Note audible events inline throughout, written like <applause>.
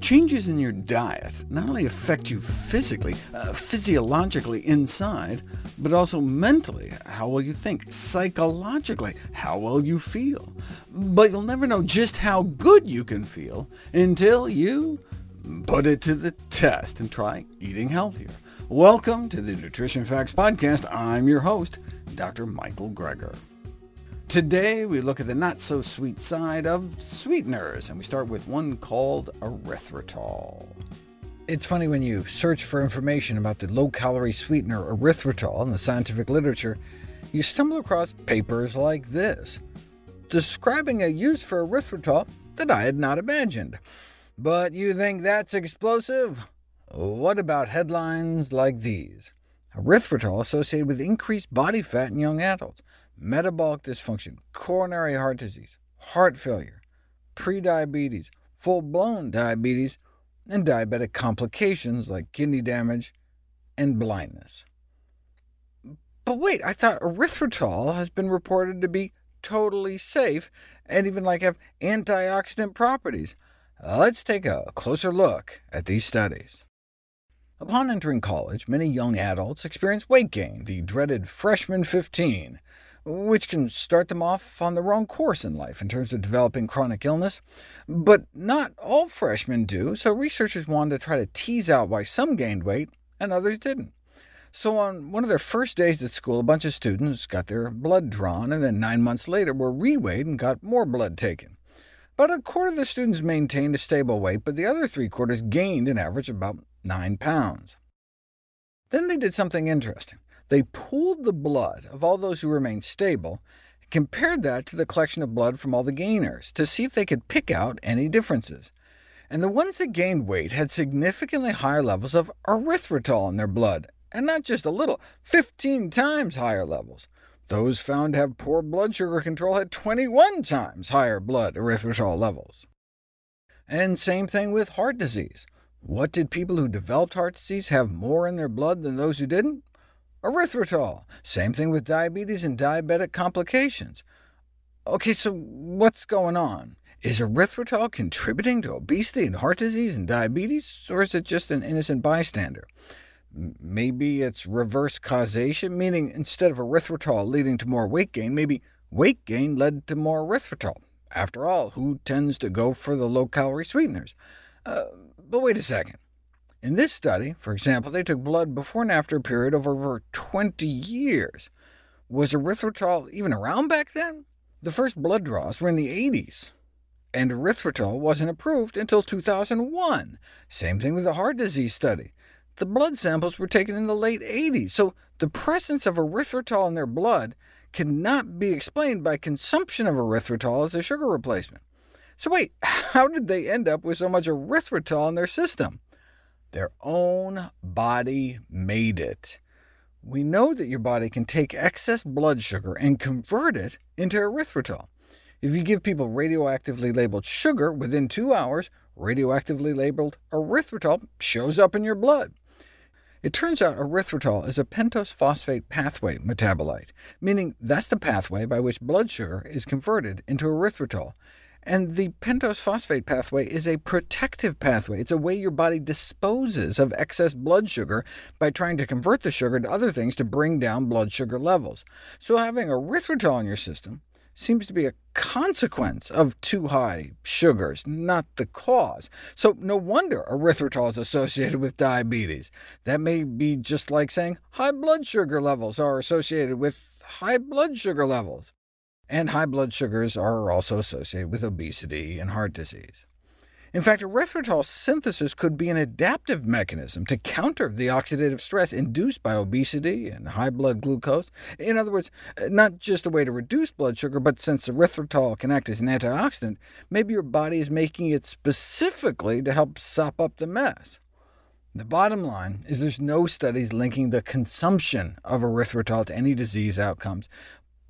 Changes in your diet not only affect you physically, uh, physiologically inside, but also mentally, how well you think, psychologically, how well you feel. But you'll never know just how good you can feel until you put it to the test and try eating healthier. Welcome to the Nutrition Facts Podcast. I'm your host, Dr. Michael Greger. Today, we look at the not-so-sweet side of sweeteners, and we start with one called erythritol. It's funny when you search for information about the low-calorie sweetener erythritol in the scientific literature, you stumble across papers like this, describing a use for erythritol that I had not imagined. But you think that's explosive? What about headlines like these? Erythritol associated with increased body fat in young adults metabolic dysfunction, coronary heart disease, heart failure, prediabetes, full-blown diabetes, and diabetic complications like kidney damage and blindness. But wait, I thought erythritol has been reported to be totally safe and even like have antioxidant properties. let's take a closer look at these studies. Upon entering college, many young adults experience weight gain, the dreaded freshman 15 which can start them off on the wrong course in life in terms of developing chronic illness. But not all freshmen do, so researchers wanted to try to tease out why some gained weight and others didn't. So on one of their first days at school, a bunch of students got their blood drawn, and then nine months later were reweighed and got more blood taken. About a quarter of the students maintained a stable weight, but the other three-quarters gained an average of about 9 pounds. Then they did something interesting. They pooled the blood of all those who remained stable, and compared that to the collection of blood from all the gainers, to see if they could pick out any differences. And the ones that gained weight had significantly higher levels of erythritol in their blood, and not just a little, 15 times higher levels. Those found to have poor blood sugar control had 21 times higher blood erythritol levels. And same thing with heart disease. What did people who developed heart disease have more in their blood than those who didn't? Erythritol. Same thing with diabetes and diabetic complications. OK, so what's going on? Is erythritol contributing to obesity and heart disease and diabetes, or is it just an innocent bystander? Maybe it's reverse causation, meaning instead of erythritol leading to more weight gain, maybe weight gain led to more erythritol. After all, who tends to go for the low-calorie sweeteners? Uh, but wait a second. In this study, for example, they took blood before and after a period of over 20 years. Was erythritol even around back then? The first blood draws were in the 80s, and erythritol wasn't approved until 2001. Same thing with the heart disease study. The blood samples were taken in the late 80s, so the presence of erythritol in their blood cannot be explained by consumption of erythritol as a sugar replacement. So wait, <laughs> how did they end up with so much erythritol in their system? Their own body made it. We know that your body can take excess blood sugar and convert it into erythritol. If you give people radioactively labeled sugar, within two hours, radioactively labeled erythritol shows up in your blood. It turns out erythritol is a pentose phosphate pathway metabolite, meaning that's the pathway by which blood sugar is converted into erythritol. And the pentose phosphate pathway is a protective pathway. It's a way your body disposes of excess blood sugar by trying to convert the sugar to other things to bring down blood sugar levels. So having erythritol in your system seems to be a consequence of too high sugars, not the cause. So no wonder erythritol is associated with diabetes. That may be just like saying high blood sugar levels are associated with high blood sugar levels and high blood sugars are also associated with obesity and heart disease. In fact, erythritol synthesis could be an adaptive mechanism to counter the oxidative stress induced by obesity and high blood glucose. In other words, uh, not just a way to reduce blood sugar, but since erythritol can act as an antioxidant, maybe your body is making it specifically to help sop up the mess. The bottom line is there's no studies linking the consumption of erythritol to any disease outcomes,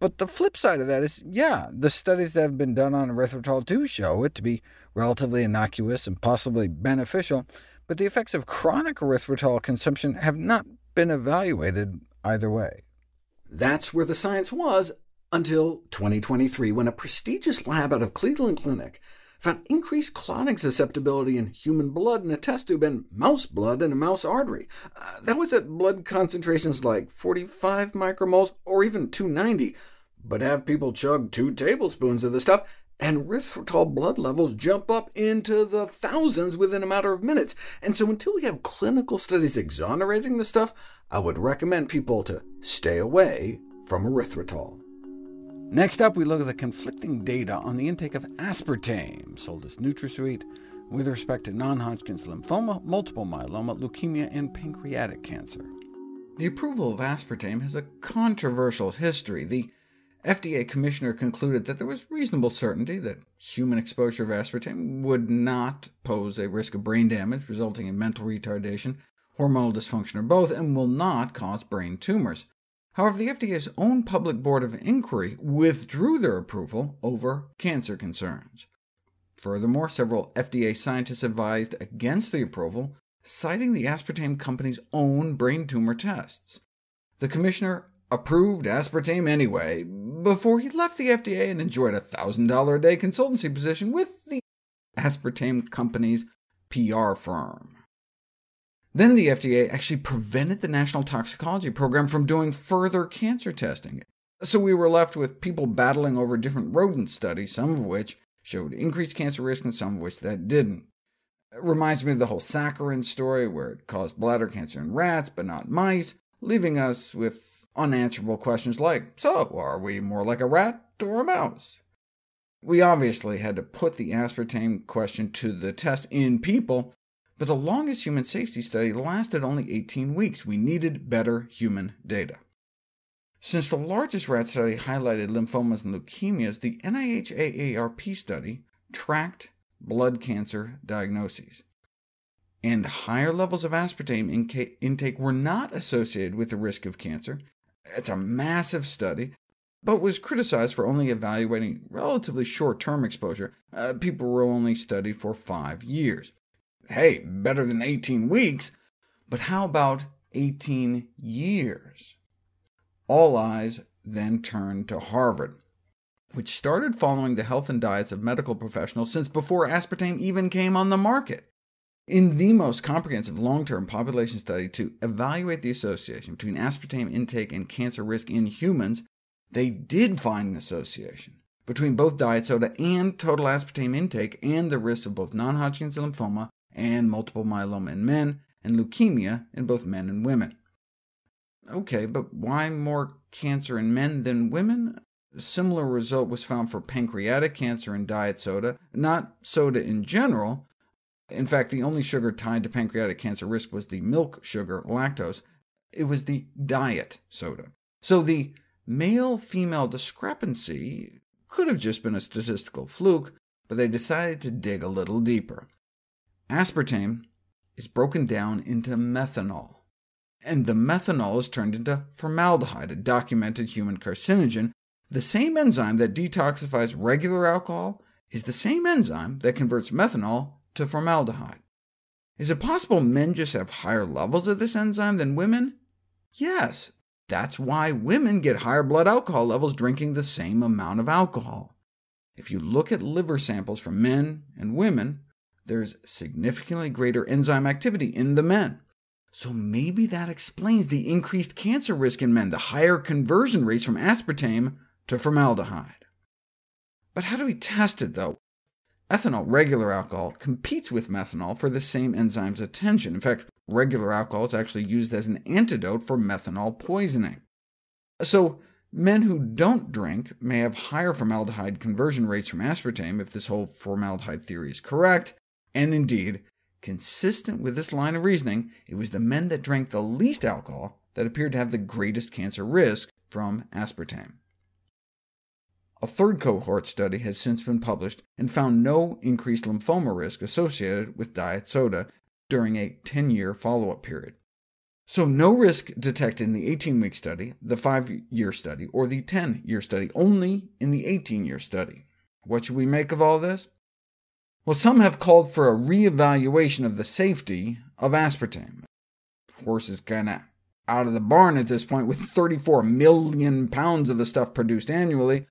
but the flip side of that is, yeah, the studies that have been done on erythritol do show it to be relatively innocuous and possibly beneficial, but the effects of chronic erythritol consumption have not been evaluated either way. That's where the science was until 2023, when a prestigious lab out of Cleveland Clinic found increased clotting susceptibility in human blood in a test tube and mouse blood in a mouse artery. Uh, that was at blood concentrations like 45 micromoles or even 290. But have people chug two tablespoons of the stuff, and erythritol blood levels jump up into the thousands within a matter of minutes. And so until we have clinical studies exonerating the stuff, I would recommend people to stay away from erythritol. Next up, we look at the conflicting data on the intake of aspartame, sold as NutraSweet, with respect to non-Hodgkin's lymphoma, multiple myeloma, leukemia, and pancreatic cancer. The approval of aspartame has a controversial history. The FDA commissioner concluded that there was reasonable certainty that human exposure of aspartame would not pose a risk of brain damage resulting in mental retardation, hormonal dysfunction, or both, and will not cause brain tumors. However, the FDA's own public board of inquiry withdrew their approval over cancer concerns. Furthermore, several FDA scientists advised against the approval, citing the aspartame company's own brain tumor tests. The commissioner approved aspartame anyway, before he left the FDA and enjoyed a $1,000 a day consultancy position with the aspartame company's PR firm. Then the FDA actually prevented the National Toxicology Program from doing further cancer testing. So we were left with people battling over different rodent studies, some of which showed increased cancer risk and some of which that didn't. It reminds me of the whole saccharin story, where it caused bladder cancer in rats but not mice, leaving us with unanswerable questions like, so are we more like a rat or a mouse? We obviously had to put the aspartame question to the test in people, but the longest human safety study lasted only 18 weeks. We needed better human data. Since the largest rat study highlighted lymphomas and leukemias, the NIH AARP study tracked blood cancer diagnoses and higher levels of aspartame intake were not associated with the risk of cancer. It's a massive study, but was criticized for only evaluating relatively short-term exposure. Uh, people were only studied for five years. Hey, better than 18 weeks, but how about 18 years? All eyes then turned to Harvard, which started following the health and diets of medical professionals since before aspartame even came on the market. In the most comprehensive long-term population study to evaluate the association between aspartame intake and cancer risk in humans, they did find an association between both diet soda and total aspartame intake and the risks of both non-Hodgkin's lymphoma and multiple myeloma in men, and leukemia in both men and women. OK, but why more cancer in men than women? A similar result was found for pancreatic cancer in diet soda, not soda in general, in fact, the only sugar tied to pancreatic cancer risk was the milk sugar, lactose. It was the diet soda. So the male-female discrepancy could have just been a statistical fluke, but they decided to dig a little deeper. Aspartame is broken down into methanol, and the methanol is turned into formaldehyde, a documented human carcinogen. The same enzyme that detoxifies regular alcohol is the same enzyme that converts methanol to formaldehyde. Is it possible men just have higher levels of this enzyme than women? Yes, that's why women get higher blood alcohol levels drinking the same amount of alcohol. If you look at liver samples from men and women, there's significantly greater enzyme activity in the men. So maybe that explains the increased cancer risk in men, the higher conversion rates from aspartame to formaldehyde. But how do we test it, though? Ethanol, regular alcohol, competes with methanol for the same enzyme's attention. In fact, regular alcohol is actually used as an antidote for methanol poisoning. So men who don't drink may have higher formaldehyde conversion rates from aspartame if this whole formaldehyde theory is correct, and indeed, consistent with this line of reasoning, it was the men that drank the least alcohol that appeared to have the greatest cancer risk from aspartame. A third cohort study has since been published and found no increased lymphoma risk associated with diet soda during a 10-year follow-up period. So no risk detected in the 18-week study, the 5-year study, or the 10-year study, only in the 18-year study. What should we make of all this? Well, some have called for a re-evaluation of the safety of aspartame. Horse is kinda out of the barn at this point, with 34 million pounds of the stuff produced annually,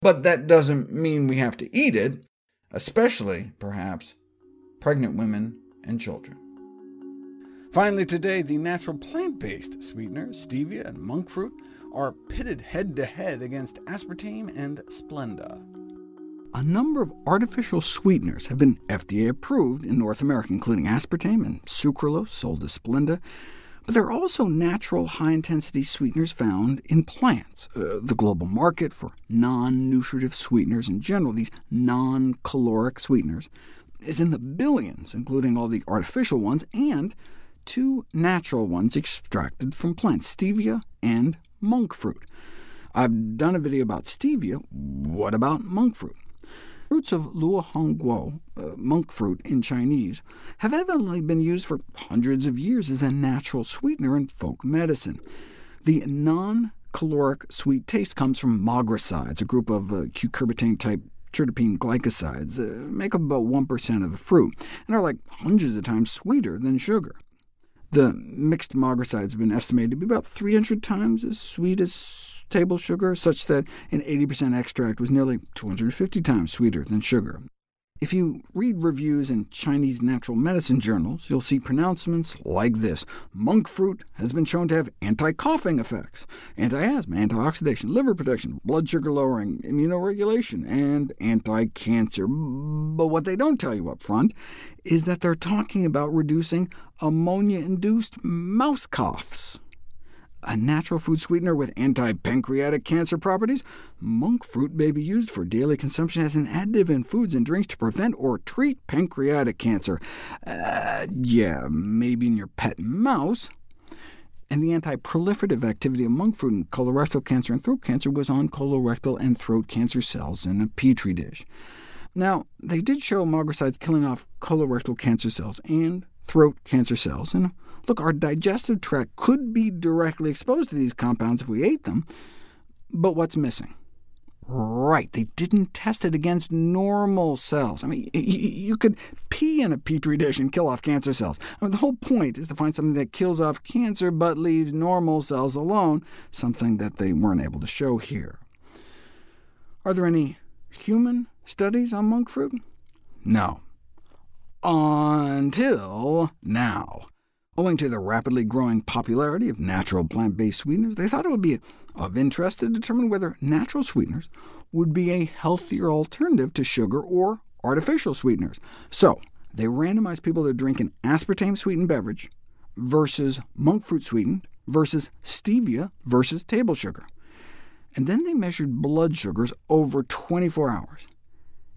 but that doesn't mean we have to eat it. especially, perhaps, pregnant women and children. Finally today, the natural plant-based sweeteners, stevia and monk fruit, are pitted head-to-head -head against aspartame and Splenda. A number of artificial sweeteners have been FDA approved in North America, including aspartame and sucralose, sold as Splenda, but there are also natural high-intensity sweeteners found in plants. Uh, the global market for non-nutritive sweeteners in general, these non-caloric sweeteners, is in the billions, including all the artificial ones, and two natural ones extracted from plants, stevia and monk fruit. I've done a video about stevia. What about monk fruit? Fruits of luo han guo, uh, monk fruit in Chinese, have evidently been used for hundreds of years as a natural sweetener in folk medicine. The non-caloric sweet taste comes from mogrosides, a group of uh, cucurbitane-type terpene glycosides, uh, make up about 1% of the fruit, and are like hundreds of times sweeter than sugar. The mixed mogrosides have been estimated to be about 300 times as sweet as table sugar, such that an 80% extract was nearly 250 times sweeter than sugar. If you read reviews in Chinese natural medicine journals, you'll see pronouncements like this. Monk fruit has been shown to have anti-coughing effects, anti-asthma, antioxidation, liver protection, blood sugar lowering, immunoregulation, and anti-cancer. But what they don't tell you up front is that they're talking about reducing ammonia-induced mouse coughs a natural food sweetener with anti-pancreatic cancer properties, monk fruit may be used for daily consumption as an additive in foods and drinks to prevent or treat pancreatic cancer. Uh, yeah, maybe in your pet mouse. And the anti-proliferative activity of monk fruit in colorectal cancer and throat cancer was on colorectal and throat cancer cells in a petri dish. Now, they did show mogrosides killing off colorectal cancer cells and throat cancer cells, and Look, our digestive tract could be directly exposed to these compounds if we ate them, but what's missing? Right, they didn't test it against normal cells. I mean, you could pee in a petri dish and kill off cancer cells. I mean, the whole point is to find something that kills off cancer but leaves normal cells alone, something that they weren't able to show here. Are there any human studies on monk fruit? No. Until now. Owing to the rapidly growing popularity of natural plant-based sweeteners, they thought it would be of interest to determine whether natural sweeteners would be a healthier alternative to sugar or artificial sweeteners. So they randomized people to drink an aspartame-sweetened beverage versus monk fruit sweetened versus stevia versus table sugar. And then they measured blood sugars over 24 hours,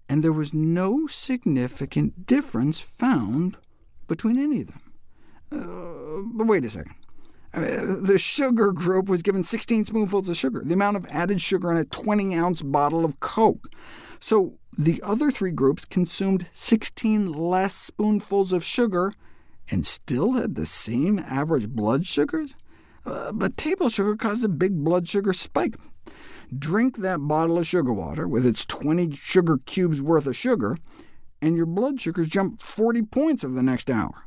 and there was no significant difference found between any of them. Uh, but wait a second. the sugar group was given 16 spoonfuls of sugar, the amount of added sugar in a 20-ounce bottle of Coke. So the other three groups consumed 16 less spoonfuls of sugar and still had the same average blood sugars? Uh, but table sugar caused a big blood sugar spike. Drink that bottle of sugar water with its 20 sugar cubes worth of sugar, and your blood sugars jump 40 points over the next hour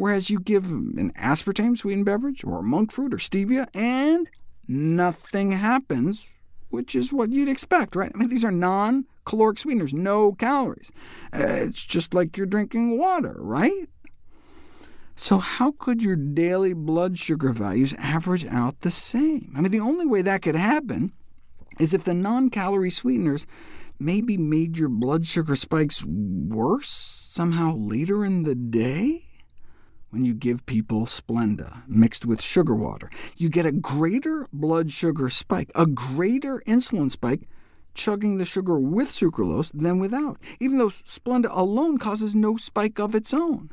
whereas you give an aspartame sweetened beverage, or monk fruit, or stevia, and nothing happens, which is what you'd expect, right? I mean, these are non-caloric sweeteners, no calories. Uh, it's just like you're drinking water, right? So how could your daily blood sugar values average out the same? I mean, the only way that could happen is if the non-calorie sweeteners maybe made your blood sugar spikes worse somehow later in the day? When you give people Splenda mixed with sugar water. You get a greater blood sugar spike, a greater insulin spike, chugging the sugar with sucralose than without, even though Splenda alone causes no spike of its own.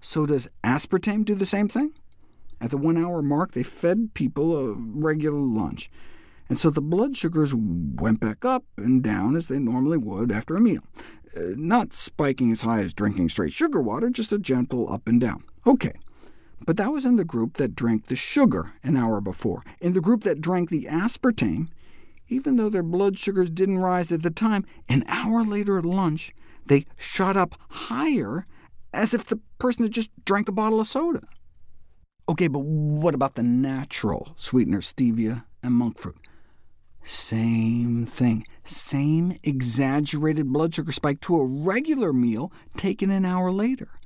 So does aspartame do the same thing? At the one-hour mark, they fed people a regular lunch, and so the blood sugars went back up and down as they normally would after a meal. Uh, not spiking as high as drinking straight sugar water, just a gentle up and down. OK, but that was in the group that drank the sugar an hour before. In the group that drank the aspartame, even though their blood sugars didn't rise at the time, an hour later at lunch, they shot up higher, as if the person had just drank a bottle of soda. OK, but what about the natural sweetener stevia and monk fruit? Same thing. same exaggerated blood sugar spike to a regular meal taken an hour later.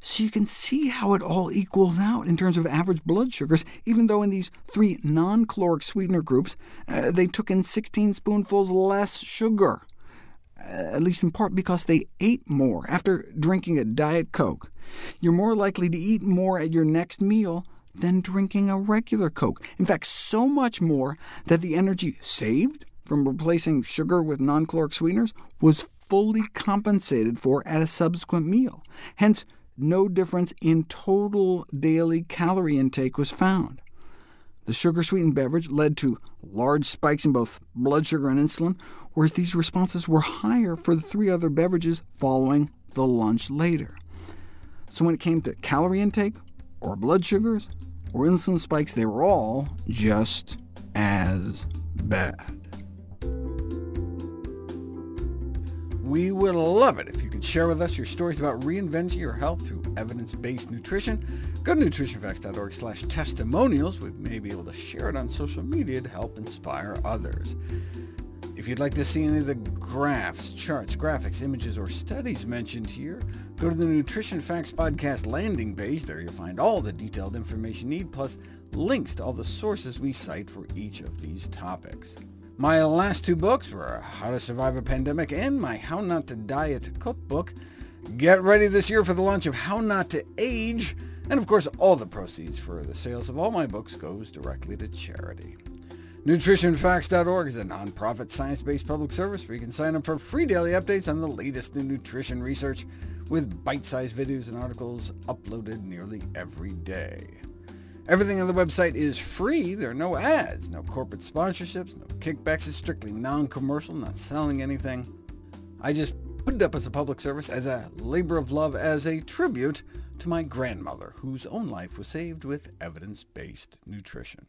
So you can see how it all equals out in terms of average blood sugars, even though in these three non-caloric sweetener groups, uh, they took in 16 spoonfuls less sugar, uh, at least in part because they ate more after drinking a Diet Coke. You're more likely to eat more at your next meal than drinking a regular Coke. In fact, so much more that the energy saved from replacing sugar with non-caloric sweeteners was fully compensated for at a subsequent meal. Hence, no difference in total daily calorie intake was found. The sugar-sweetened beverage led to large spikes in both blood sugar and insulin, whereas these responses were higher for the three other beverages following the lunch later. So when it came to calorie intake, or blood sugars, or insulin spikes, they were all just as bad. We would love it if you could share with us your stories about reinventing your health through evidence-based nutrition. Go to nutritionfacts.org slash testimonials. We may be able to share it on social media to help inspire others. If you'd like to see any of the graphs, charts, graphics, images, or studies mentioned here, go to the Nutrition Facts Podcast landing page. There you'll find all the detailed information you need, plus links to all the sources we cite for each of these topics. My last two books were How to Survive a Pandemic and my How Not to Diet cookbook. Get ready this year for the launch of How Not to Age, and of course all the proceeds for the sales of all my books goes directly to charity. NutritionFacts.org is a nonprofit science-based public service where you can sign up for free daily updates on the latest in nutrition research with bite-sized videos and articles uploaded nearly every day. Everything on the website is free. There are no ads, no corporate sponsorships, no kickbacks. It's strictly non-commercial, not selling anything. I just put it up as a public service, as a labor of love, as a tribute to my grandmother, whose own life was saved with evidence-based nutrition.